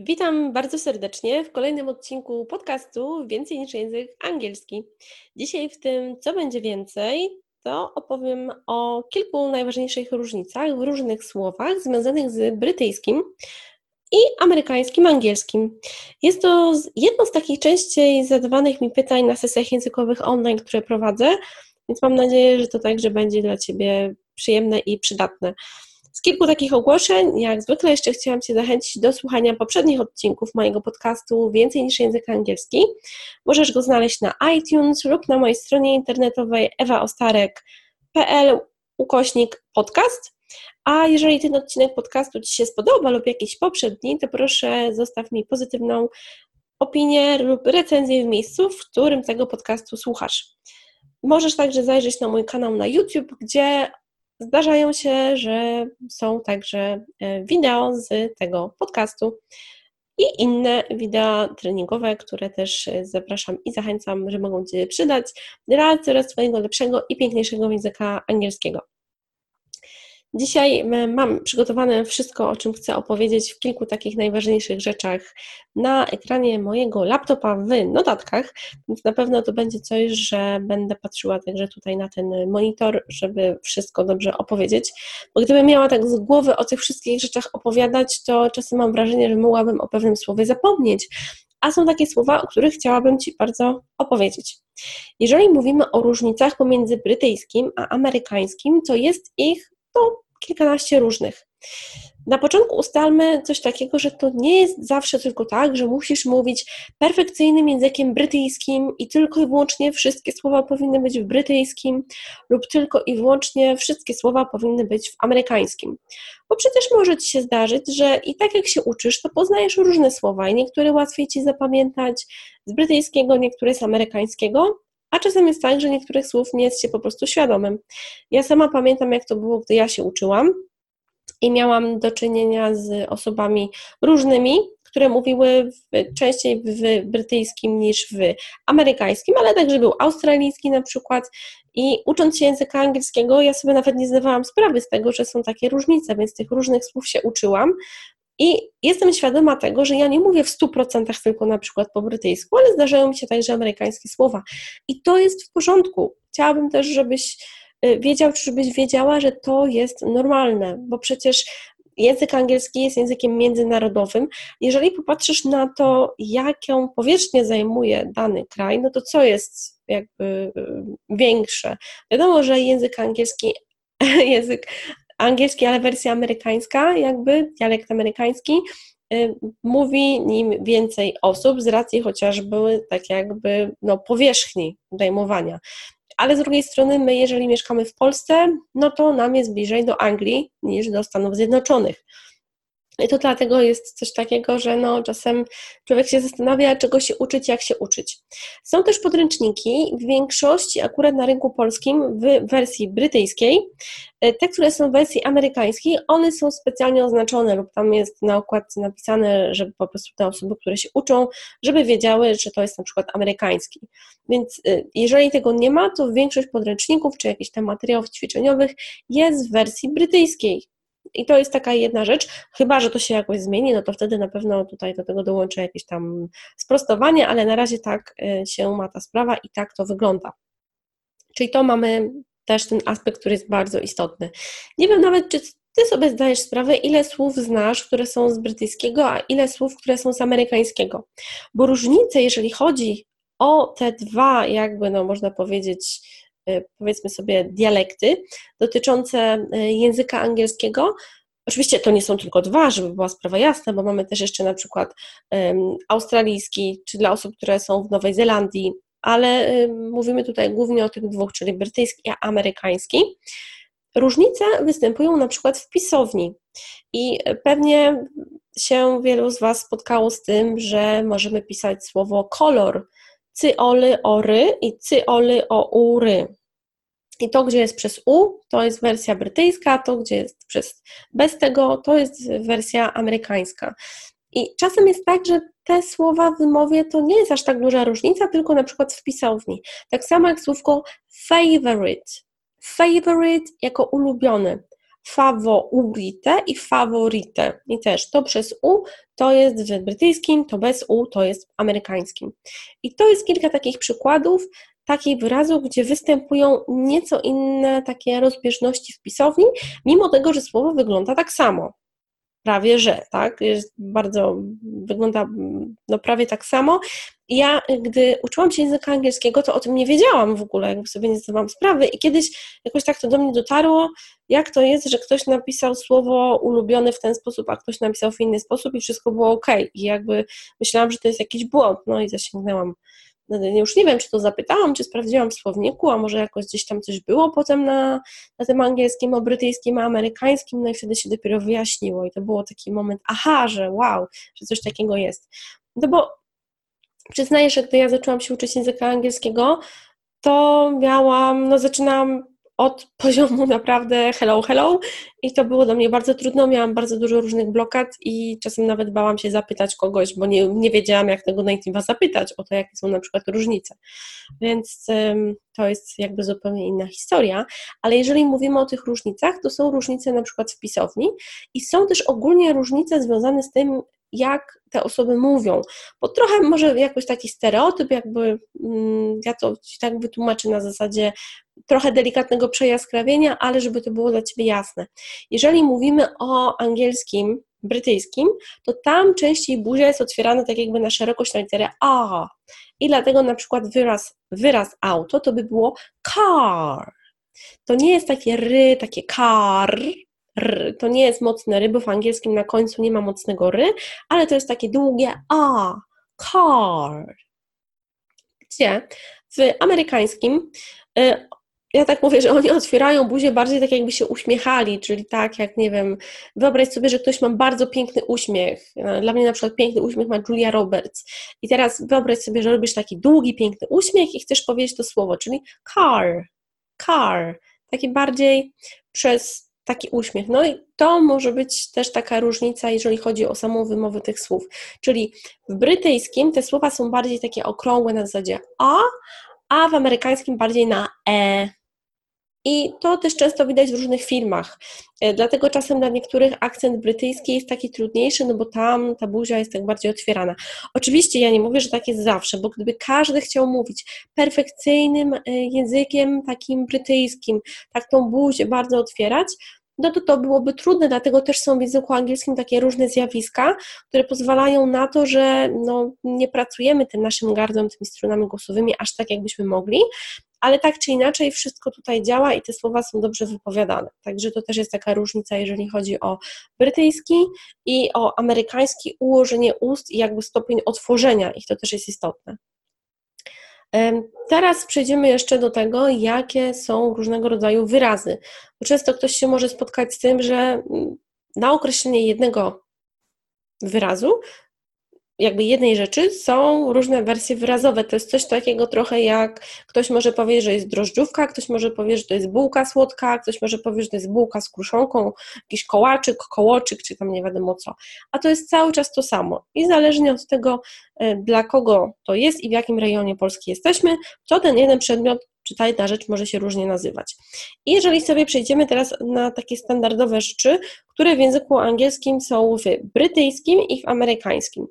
Witam bardzo serdecznie w kolejnym odcinku podcastu Więcej niż język angielski. Dzisiaj w tym Co będzie więcej, to opowiem o kilku najważniejszych różnicach w różnych słowach związanych z brytyjskim i amerykańskim angielskim. Jest to jedno z takich częściej zadawanych mi pytań na sesjach językowych online, które prowadzę, więc mam nadzieję, że to także będzie dla Ciebie przyjemne i przydatne. Z kilku takich ogłoszeń, jak zwykle jeszcze chciałam Cię zachęcić do słuchania poprzednich odcinków mojego podcastu Więcej niż język angielski. Możesz go znaleźć na iTunes lub na mojej stronie internetowej ewaostarek.pl ukośnik podcast. A jeżeli ten odcinek podcastu Ci się spodoba lub jakiś poprzedni, to proszę zostaw mi pozytywną opinię lub recenzję w miejscu, w którym tego podcastu słuchasz. Możesz także zajrzeć na mój kanał na YouTube, gdzie zdarzają się, że są także e, wideo z tego podcastu i inne wideo treningowe, które też e, zapraszam i zachęcam, że mogą Ci przydać dla coraz Twojego lepszego i piękniejszego języka angielskiego. Dzisiaj mam przygotowane wszystko, o czym chcę opowiedzieć w kilku takich najważniejszych rzeczach na ekranie mojego laptopa w notatkach, więc na pewno to będzie coś, że będę patrzyła także tutaj na ten monitor, żeby wszystko dobrze opowiedzieć, bo gdybym miała tak z głowy o tych wszystkich rzeczach opowiadać, to czasem mam wrażenie, że mogłabym o pewnym słowie zapomnieć, a są takie słowa, o których chciałabym Ci bardzo opowiedzieć. Jeżeli mówimy o różnicach pomiędzy brytyjskim a amerykańskim, to jest ich kilkanaście różnych. Na początku ustalmy coś takiego, że to nie jest zawsze tylko tak, że musisz mówić perfekcyjnym językiem brytyjskim i tylko i wyłącznie wszystkie słowa powinny być w brytyjskim, lub tylko i wyłącznie wszystkie słowa powinny być w amerykańskim. Bo przecież może ci się zdarzyć, że i tak jak się uczysz, to poznajesz różne słowa i niektóre łatwiej ci zapamiętać z brytyjskiego, niektóre z amerykańskiego, a czasem jest tak, że niektórych słów nie jest się po prostu świadomym. Ja sama pamiętam, jak to było, gdy ja się uczyłam i miałam do czynienia z osobami różnymi, które mówiły w, częściej w brytyjskim niż w amerykańskim, ale także był australijski na przykład. I ucząc się języka angielskiego, ja sobie nawet nie zdawałam sprawy z tego, że są takie różnice, więc tych różnych słów się uczyłam. I jestem świadoma tego, że ja nie mówię w 100% tylko na przykład po brytyjsku, ale zdarzają mi się także amerykańskie słowa. I to jest w porządku. Chciałabym też, żebyś y, wiedział, czy żebyś wiedziała, że to jest normalne, bo przecież język angielski jest językiem międzynarodowym. Jeżeli popatrzysz na to, jaką powierzchnię zajmuje dany kraj, no to co jest jakby y, większe? Wiadomo, że język angielski język angielski, ale wersja amerykańska, jakby dialekt amerykański, y, mówi nim więcej osób z racji chociażby tak jakby no, powierzchni zajmowania. Ale z drugiej strony my, jeżeli mieszkamy w Polsce, no to nam jest bliżej do Anglii niż do Stanów Zjednoczonych. I to dlatego jest coś takiego, że no, czasem człowiek się zastanawia, czego się uczyć, jak się uczyć. Są też podręczniki, w większości akurat na rynku polskim w wersji brytyjskiej. E, te, które są w wersji amerykańskiej, one są specjalnie oznaczone lub tam jest na okładce napisane, żeby po prostu te osoby, które się uczą, żeby wiedziały, że to jest na przykład amerykański. Więc e, jeżeli tego nie ma, to większość podręczników czy jakichś tam materiałów ćwiczeniowych jest w wersji brytyjskiej. I to jest taka jedna rzecz, chyba że to się jakoś zmieni, no to wtedy na pewno tutaj do tego dołączę jakieś tam sprostowanie, ale na razie tak y, się ma ta sprawa i tak to wygląda. Czyli to mamy też ten aspekt, który jest bardzo istotny. Nie wiem nawet, czy ty sobie zdajesz sprawę, ile słów znasz, które są z brytyjskiego, a ile słów, które są z amerykańskiego. Bo różnice, jeżeli chodzi o te dwa, jakby, no można powiedzieć, powiedzmy sobie, dialekty dotyczące y, języka angielskiego. Oczywiście to nie są tylko dwa, żeby była sprawa jasna, bo mamy też jeszcze na przykład um, australijski, czy dla osób, które są w Nowej Zelandii, ale um, mówimy tutaj głównie o tych dwóch, czyli brytyjski a amerykański. Różnice występują na przykład w pisowni. I pewnie się wielu z Was spotkało z tym, że możemy pisać słowo kolor, cyoly ory i cyoly o ury. I to, gdzie jest przez U, to jest wersja brytyjska, to, gdzie jest przez bez tego, to jest wersja amerykańska. I czasem jest tak, że te słowa w wymowie to nie jest aż tak duża różnica, tylko na przykład w pisowni. Tak samo jak słówko favorite. Favorite jako ulubiony. Favorite i favorite. I też to przez U to jest w brytyjskim, to bez U to jest w amerykańskim. I to jest kilka takich przykładów takich wyrazów, gdzie występują nieco inne takie rozbieżności w pisowni, mimo tego, że słowo wygląda tak samo prawie że, tak? Jest bardzo, wygląda no prawie tak samo. Ja, gdy uczyłam się języka angielskiego, to o tym nie wiedziałam w ogóle, jakby sobie nie zdawałam sprawy i kiedyś jakoś tak to do mnie dotarło, jak to jest, że ktoś napisał słowo ulubione w ten sposób, a ktoś napisał w inny sposób i wszystko było ok. I jakby myślałam, że to jest jakiś błąd, no i zasięgnęłam już nie wiem, czy to zapytałam, czy sprawdziłam w słowniku, a może jakoś gdzieś tam coś było potem na, na tym angielskim, o brytyjskim, a amerykańskim, no i wtedy się dopiero wyjaśniło i to było taki moment, aha, że wow, że coś takiego jest. No bo przyznaję, że gdy ja zaczęłam się uczyć języka angielskiego, to miałam, no zaczynałam od poziomu naprawdę hello, hello. I to było dla mnie bardzo trudno, miałam bardzo dużo różnych blokad i czasem nawet bałam się zapytać kogoś, bo nie, nie wiedziałam jak tego native'a zapytać o to, jakie są na przykład różnice. Więc um, to jest jakby zupełnie inna historia, ale jeżeli mówimy o tych różnicach, to są różnice na przykład w pisowni i są też ogólnie różnice związane z tym, jak te osoby mówią, bo trochę może jakoś taki stereotyp, jakby mm, ja to ci tak wytłumaczę na zasadzie trochę delikatnego przejaskrawienia, ale żeby to było dla Ciebie jasne. Jeżeli mówimy o angielskim, brytyjskim, to tam częściej buzia jest otwierana tak jakby na szerokość na literę A. I dlatego na przykład wyraz, wyraz auto to by było car. To nie jest takie ry, takie car, r. To nie jest mocne ry, bo w angielskim na końcu nie ma mocnego ry, ale to jest takie długie a, car. Gdzie w amerykańskim y, ja tak mówię, że oni otwierają buzię bardziej tak, jakby się uśmiechali, czyli tak, jak nie wiem, wyobraź sobie, że ktoś ma bardzo piękny uśmiech. Dla mnie na przykład piękny uśmiech ma Julia Roberts. I teraz wyobraź sobie, że robisz taki długi, piękny uśmiech i chcesz powiedzieć to słowo, czyli car, car. Taki bardziej przez taki uśmiech. No i to może być też taka różnica, jeżeli chodzi o samą wymowę tych słów. Czyli w brytyjskim te słowa są bardziej takie okrągłe na zasadzie a, a w amerykańskim bardziej na e. I to też często widać w różnych filmach. E, dlatego czasem dla niektórych akcent brytyjski jest taki trudniejszy, no bo tam ta buzia jest tak bardziej otwierana. Oczywiście ja nie mówię, że tak jest zawsze, bo gdyby każdy chciał mówić perfekcyjnym e, językiem takim brytyjskim, tak tą buzię bardzo otwierać, no to to byłoby trudne, dlatego też są w języku angielskim takie różne zjawiska, które pozwalają na to, że no, nie pracujemy tym naszym gardłem, tymi stronami głosowymi aż tak, jakbyśmy mogli, ale tak czy inaczej wszystko tutaj działa i te słowa są dobrze wypowiadane. Także to też jest taka różnica, jeżeli chodzi o brytyjski i o amerykański ułożenie ust i jakby stopień otworzenia ich, to też jest istotne. Teraz przejdziemy jeszcze do tego, jakie są różnego rodzaju wyrazy. Bo często ktoś się może spotkać z tym, że mm, na określenie jednego wyrazu jakby jednej rzeczy są różne wersje wyrazowe. To jest coś takiego trochę jak ktoś może powiedzieć, że jest drożdżówka, ktoś może powiedzieć, że to jest bułka słodka, ktoś może powiedzieć, że to jest bułka z kruszonką, jakiś kołaczyk, kołoczyk, czy tam nie wiadomo co. A to jest cały czas to samo. I zależnie od tego, e, dla kogo to jest i w jakim rejonie Polski jesteśmy, to ten jeden przedmiot czy ta rzecz może się różnie nazywać. I jeżeli sobie przejdziemy teraz na takie standardowe rzeczy, które w języku angielskim są w brytyjskim i w amerykańskim.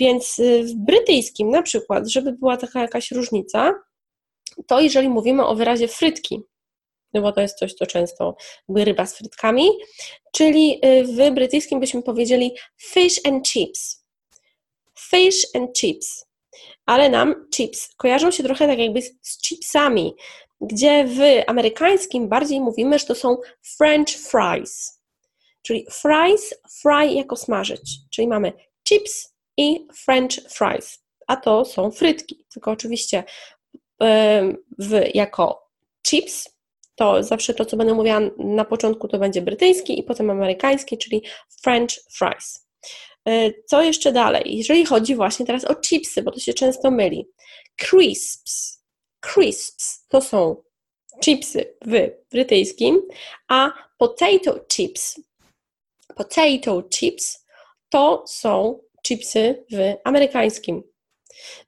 Więc y, w brytyjskim na przykład, żeby była taka jakaś różnica, to jeżeli mówimy o wyrazie frytki, no bo to jest coś, co często jakby ryba z frytkami, czyli y, w brytyjskim byśmy powiedzieli fish and chips. Fish and chips ale nam chips kojarzą się trochę tak jakby z chipsami, gdzie w amerykańskim bardziej mówimy, że to są French fries, czyli fries, fry jako smażyć, czyli mamy chips i French fries, a to są frytki, tylko oczywiście w, jako chips to zawsze to, co będę mówiła na początku, to będzie brytyjski i potem amerykański, czyli French fries. E, co jeszcze dalej? Jeżeli chodzi właśnie teraz o chipsy, bo to się często myli. Crisps. Crisps to są chipsy w brytyjskim, a potato chips, potato chips to są chipsy w amerykańskim.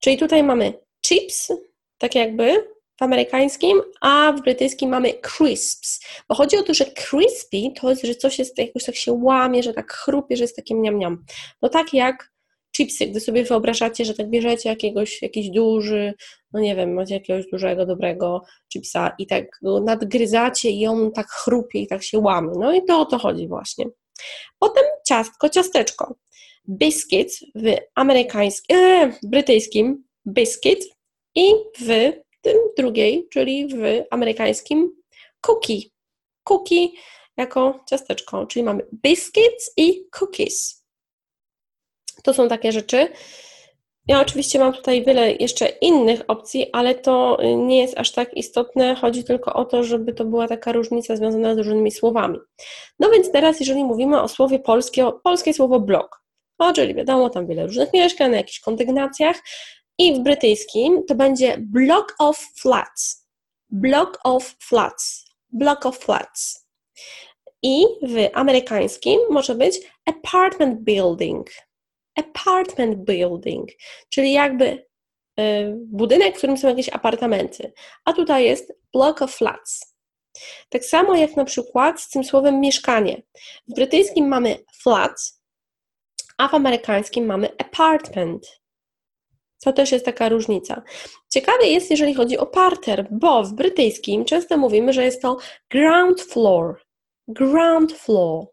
Czyli tutaj mamy chips, tak jakby w amerykańskim, a w brytyjskim mamy crisps. Bo chodzi o to, że crispy to jest, że coś jest jakoś tak się łamie, że tak chrupie, że jest takie miam-miam. No tak jak chipsy, gdy sobie wyobrażacie, że tak bierzecie jakiegoś, jakiś duży, no nie wiem, macie jakiegoś dużego, dobrego chipsa i tak go nadgryzacie i on tak chrupie i tak się łamie. No i to o to chodzi właśnie. Potem ciastko, ciasteczko. Biscuit w amerykańskim, e, brytyjskim biscuit i w drugiej, czyli w amerykańskim cookie. Cookie jako ciasteczko, czyli mamy biscuits i cookies. To są takie rzeczy. Ja oczywiście mam tutaj wiele jeszcze innych opcji, ale to nie jest aż tak istotne. Chodzi tylko o to, żeby to była taka różnica związana z różnymi słowami. No więc teraz, jeżeli mówimy o słowie polskie, polskie słowo blok, o, czyli wiadomo, tam wiele różnych mieszkań, na jakichś kondygnacjach, i w brytyjskim to będzie block of flats. Block of flats. Block of flats. I w amerykańskim może być apartment building. Apartment building, czyli jakby y, budynek, w którym są jakieś apartamenty. A tutaj jest block of flats. Tak samo jak na przykład z tym słowem mieszkanie. W brytyjskim mamy flat, a w amerykańskim mamy apartment. To też jest taka różnica. Ciekawe jest, jeżeli chodzi o parter, bo w brytyjskim często mówimy, że jest to ground floor. Ground floor.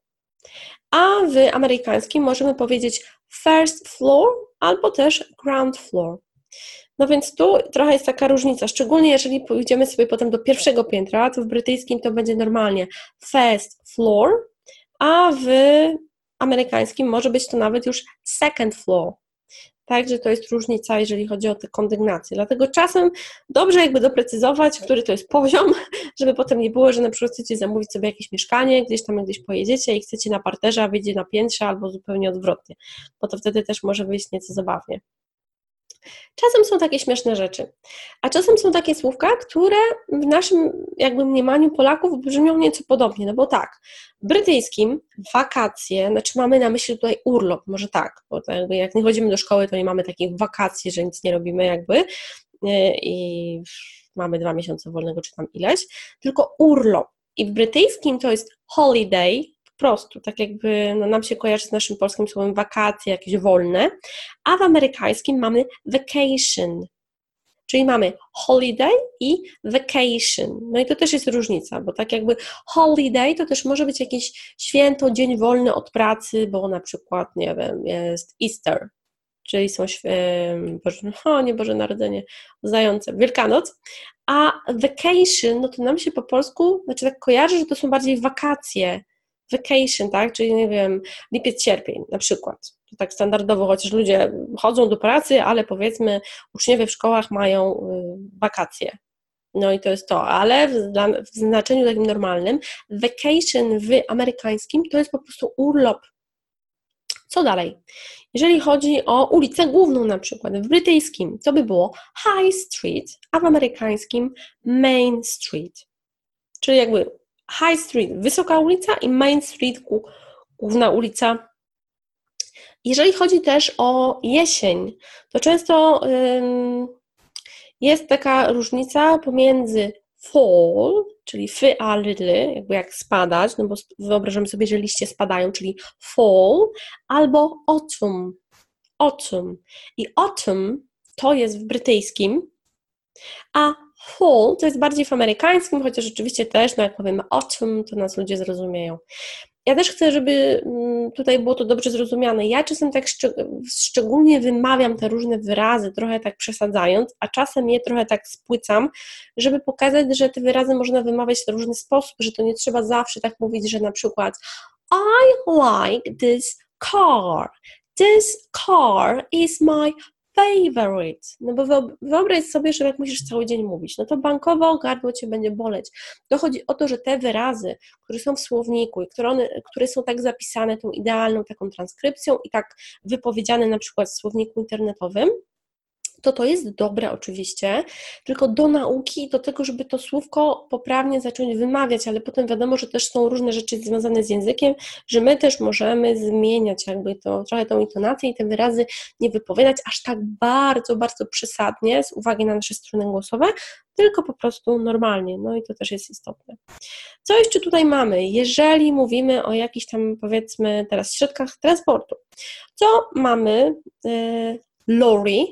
A w amerykańskim możemy powiedzieć first floor albo też ground floor. No więc tu trochę jest taka różnica, szczególnie jeżeli pójdziemy sobie potem do pierwszego piętra, to w brytyjskim to będzie normalnie first floor, a w amerykańskim może być to nawet już second floor. Także to jest różnica, jeżeli chodzi o te kondygnacje. Dlatego czasem dobrze jakby doprecyzować, który to jest poziom, żeby potem nie było, że na przykład chcecie zamówić sobie jakieś mieszkanie, gdzieś tam gdzieś pojedziecie i chcecie na parterze, a wyjdzie na piętrze albo zupełnie odwrotnie, bo to wtedy też może wyjść nieco zabawnie. Czasem są takie śmieszne rzeczy, a czasem są takie słówka, które w naszym jakby mniemaniu Polaków brzmią nieco podobnie, no bo tak, w brytyjskim wakacje, znaczy mamy na myśli tutaj urlop, może tak, bo jakby jak nie chodzimy do szkoły, to nie mamy takich wakacji, że nic nie robimy jakby e, i mamy dwa miesiące wolnego czy tam ileś, tylko urlop. I w brytyjskim to jest holiday, prostu, tak jakby no, nam się kojarzy z naszym polskim słowem wakacje, jakieś wolne, a w amerykańskim mamy vacation, czyli mamy holiday i vacation. No i to też jest różnica, bo tak jakby holiday to też może być jakieś święto, dzień wolny od pracy, bo na przykład, nie wiem, jest Easter, czyli są, Boże, o nie Boże Narodzenie, zające, Wielkanoc, a vacation, no to nam się po polsku, znaczy tak kojarzy, że to są bardziej wakacje, vacation, tak, czyli nie wiem, lipiec, sierpień na przykład. To tak standardowo, chociaż ludzie chodzą do pracy, ale powiedzmy uczniowie w szkołach mają y, wakacje. No i to jest to, ale w, w znaczeniu takim normalnym, vacation w amerykańskim to jest po prostu urlop. Co dalej? Jeżeli chodzi o ulicę główną na przykład, w brytyjskim to by było High Street, a w amerykańskim Main Street. Czyli jakby High Street, wysoka ulica i Main Street, główna ulica. Jeżeli chodzi też o jesień, to często jest taka różnica pomiędzy fall, czyli fy a little, jakby jak spadać, no bo wyobrażam sobie, że liście spadają, czyli fall, albo autumn, autumn. I autumn to jest w brytyjskim, a fall to jest bardziej w amerykańskim, chociaż rzeczywiście też, no jak powiemy autumn, to nas ludzie zrozumieją. Ja też chcę, żeby mm, tutaj było to dobrze zrozumiane. Ja czasem tak szczególnie wymawiam te różne wyrazy, trochę tak przesadzając, a czasem je trochę tak spłycam, żeby pokazać, że te wyrazy można wymawiać w różny sposób, że to nie trzeba zawsze tak mówić, że na przykład I like this car. This car is my favorite. No bo wyobraź sobie, że jak musisz cały dzień mówić, no to bankowo gardło cię będzie boleć. To chodzi o to, że te wyrazy, które są w słowniku i które, one, które są tak zapisane tą idealną taką transkrypcją i tak wypowiedziane na przykład w słowniku internetowym, to to jest dobre oczywiście, tylko do nauki, do tego, żeby to słówko poprawnie zacząć wymawiać, ale potem wiadomo, że też są różne rzeczy związane z językiem, że my też możemy zmieniać jakby to, trochę tą intonację i te wyrazy nie wypowiadać aż tak bardzo, bardzo przesadnie z uwagi na nasze strony głosowe, tylko po prostu normalnie, no i to też jest istotne. Co jeszcze tutaj mamy? Jeżeli mówimy o jakichś tam powiedzmy teraz środkach transportu, co mamy? Yy, lorry,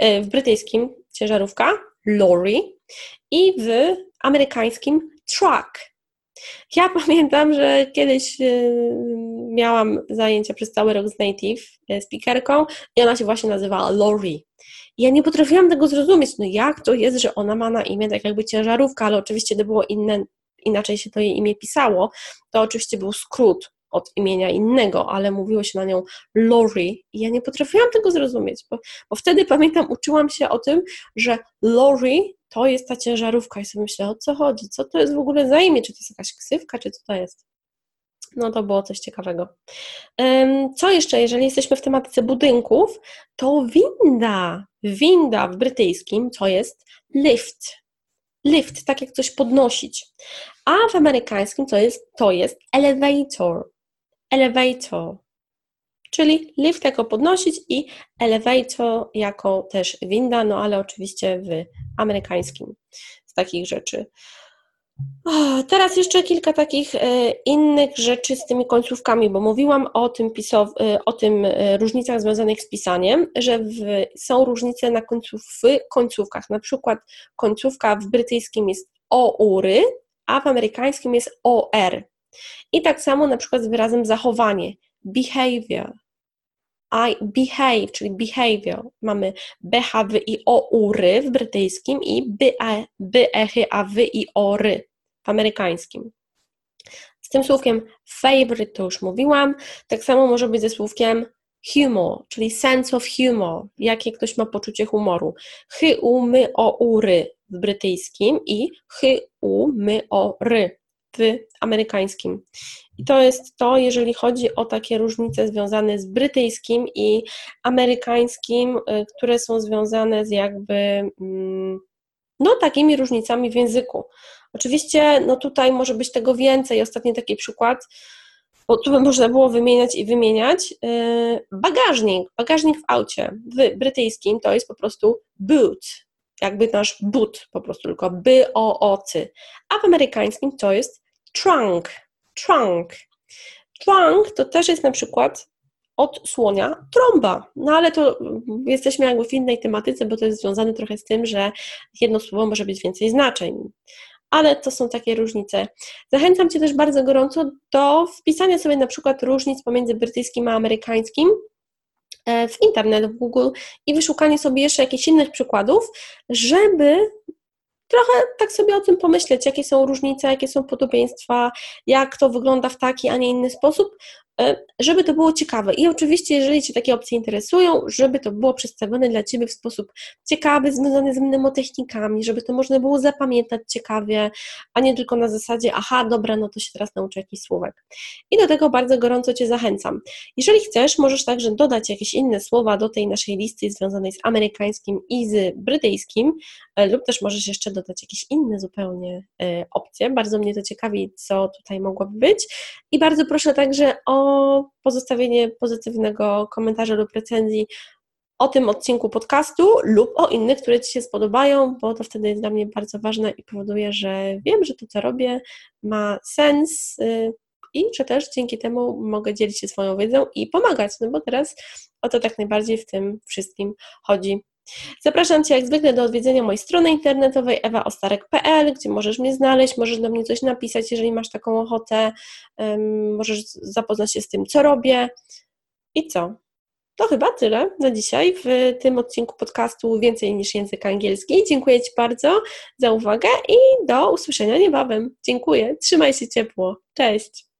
w brytyjskim ciężarówka, lorry i w amerykańskim truck. Ja pamiętam, że kiedyś e, miałam zajęcia przez cały rok z native e, speakerką i ona się właśnie nazywała Lori. ja nie potrafiłam tego zrozumieć, no jak to jest, że ona ma na imię tak jakby ciężarówka, ale oczywiście to było inne, inaczej się to jej imię pisało, to oczywiście był skrót od imienia innego, ale mówiło się na nią Lori i ja nie potrafiłam tego zrozumieć, bo, bo wtedy pamiętam, uczyłam się o tym, że Lori to jest ta ciężarówka i sobie myślę, o co chodzi, co to jest w ogóle za imię, czy to jest jakaś ksywka, czy co to jest. No to było coś ciekawego. Co jeszcze, jeżeli jesteśmy w tematyce budynków, to winda. Winda w brytyjskim to jest lift. Lift, tak jak coś podnosić. A w amerykańskim to jest, to jest elevator elevator, czyli lift jako podnosić i elevator jako też winda, no ale oczywiście w amerykańskim z takich rzeczy. Teraz jeszcze kilka takich e, innych rzeczy z tymi końcówkami, bo mówiłam o tym, pisow, e, o tym e, różnicach związanych z pisaniem, że w, są różnice na końców, w końcówkach. Na przykład końcówka w brytyjskim jest OURY, a w amerykańskim jest OR. I tak samo na przykład z wyrazem zachowanie, behavior. I behave, czyli behavior. Mamy BHW i OURY w brytyjskim i BEHAW i ORY w amerykańskim. Z tym słówkiem favorite to już mówiłam. Tak samo może być ze słówkiem humor, czyli sense of humor, jakie ktoś ma poczucie humoru. Hy, u, my, o, ury w brytyjskim i hy, u, my, o, ry w amerykańskim. I to jest to, jeżeli chodzi o takie różnice związane z brytyjskim i amerykańskim, y, które są związane z jakby mm, no takimi różnicami w języku. Oczywiście no tutaj może być tego więcej. Ostatni taki przykład, bo tu by można było wymieniać i wymieniać. Y, bagażnik, bagażnik w aucie w brytyjskim to jest po prostu boot, jakby nasz but po prostu, tylko by o ocy, a w amerykańskim to jest trunk, trunk. Trunk to też jest na przykład od słonia trąba. No ale to jesteśmy jakby w innej tematyce, bo to jest związane trochę z tym, że jedno słowo może mieć więcej znaczeń. Ale to są takie różnice. Zachęcam Cię też bardzo gorąco do wpisania sobie na przykład różnic pomiędzy brytyjskim a amerykańskim e, w internet, w Google i wyszukanie sobie jeszcze jakichś innych przykładów, żeby trochę tak sobie o tym pomyśleć, jakie są różnice, jakie są podobieństwa, jak to wygląda w taki, a nie inny sposób, żeby to było ciekawe. I oczywiście, jeżeli Cię takie opcje interesują, żeby to było przedstawione dla Ciebie w sposób ciekawy, związany z mnemotechnikami, żeby to można było zapamiętać ciekawie, a nie tylko na zasadzie, aha, dobra, no to się teraz nauczę jakiś słówek. I do tego bardzo gorąco Cię zachęcam. Jeżeli chcesz, możesz także dodać jakieś inne słowa do tej naszej listy związanej z amerykańskim i z brytyjskim, e, lub też możesz jeszcze dodać jakieś inne zupełnie e, opcje. Bardzo mnie to ciekawi, co tutaj mogłoby być. I bardzo proszę także o pozostawienie pozytywnego komentarza lub recenzji o tym odcinku podcastu lub o innych, które Ci się spodobają, bo to wtedy jest dla mnie bardzo ważne i powoduje, że wiem, że to, co robię, ma sens y, i że też dzięki temu mogę dzielić się swoją wiedzą i pomagać, no bo teraz o to tak najbardziej w tym wszystkim chodzi. Zapraszam Cię jak zwykle do odwiedzenia mojej strony internetowej ewaostarek.pl, gdzie możesz mnie znaleźć, możesz do mnie coś napisać, jeżeli masz taką ochotę, możesz zapoznać się z tym, co robię. I co? To chyba tyle na dzisiaj w tym odcinku podcastu Więcej niż język angielski. Dziękuję Ci bardzo za uwagę i do usłyszenia niebawem. Dziękuję, trzymaj się ciepło. Cześć!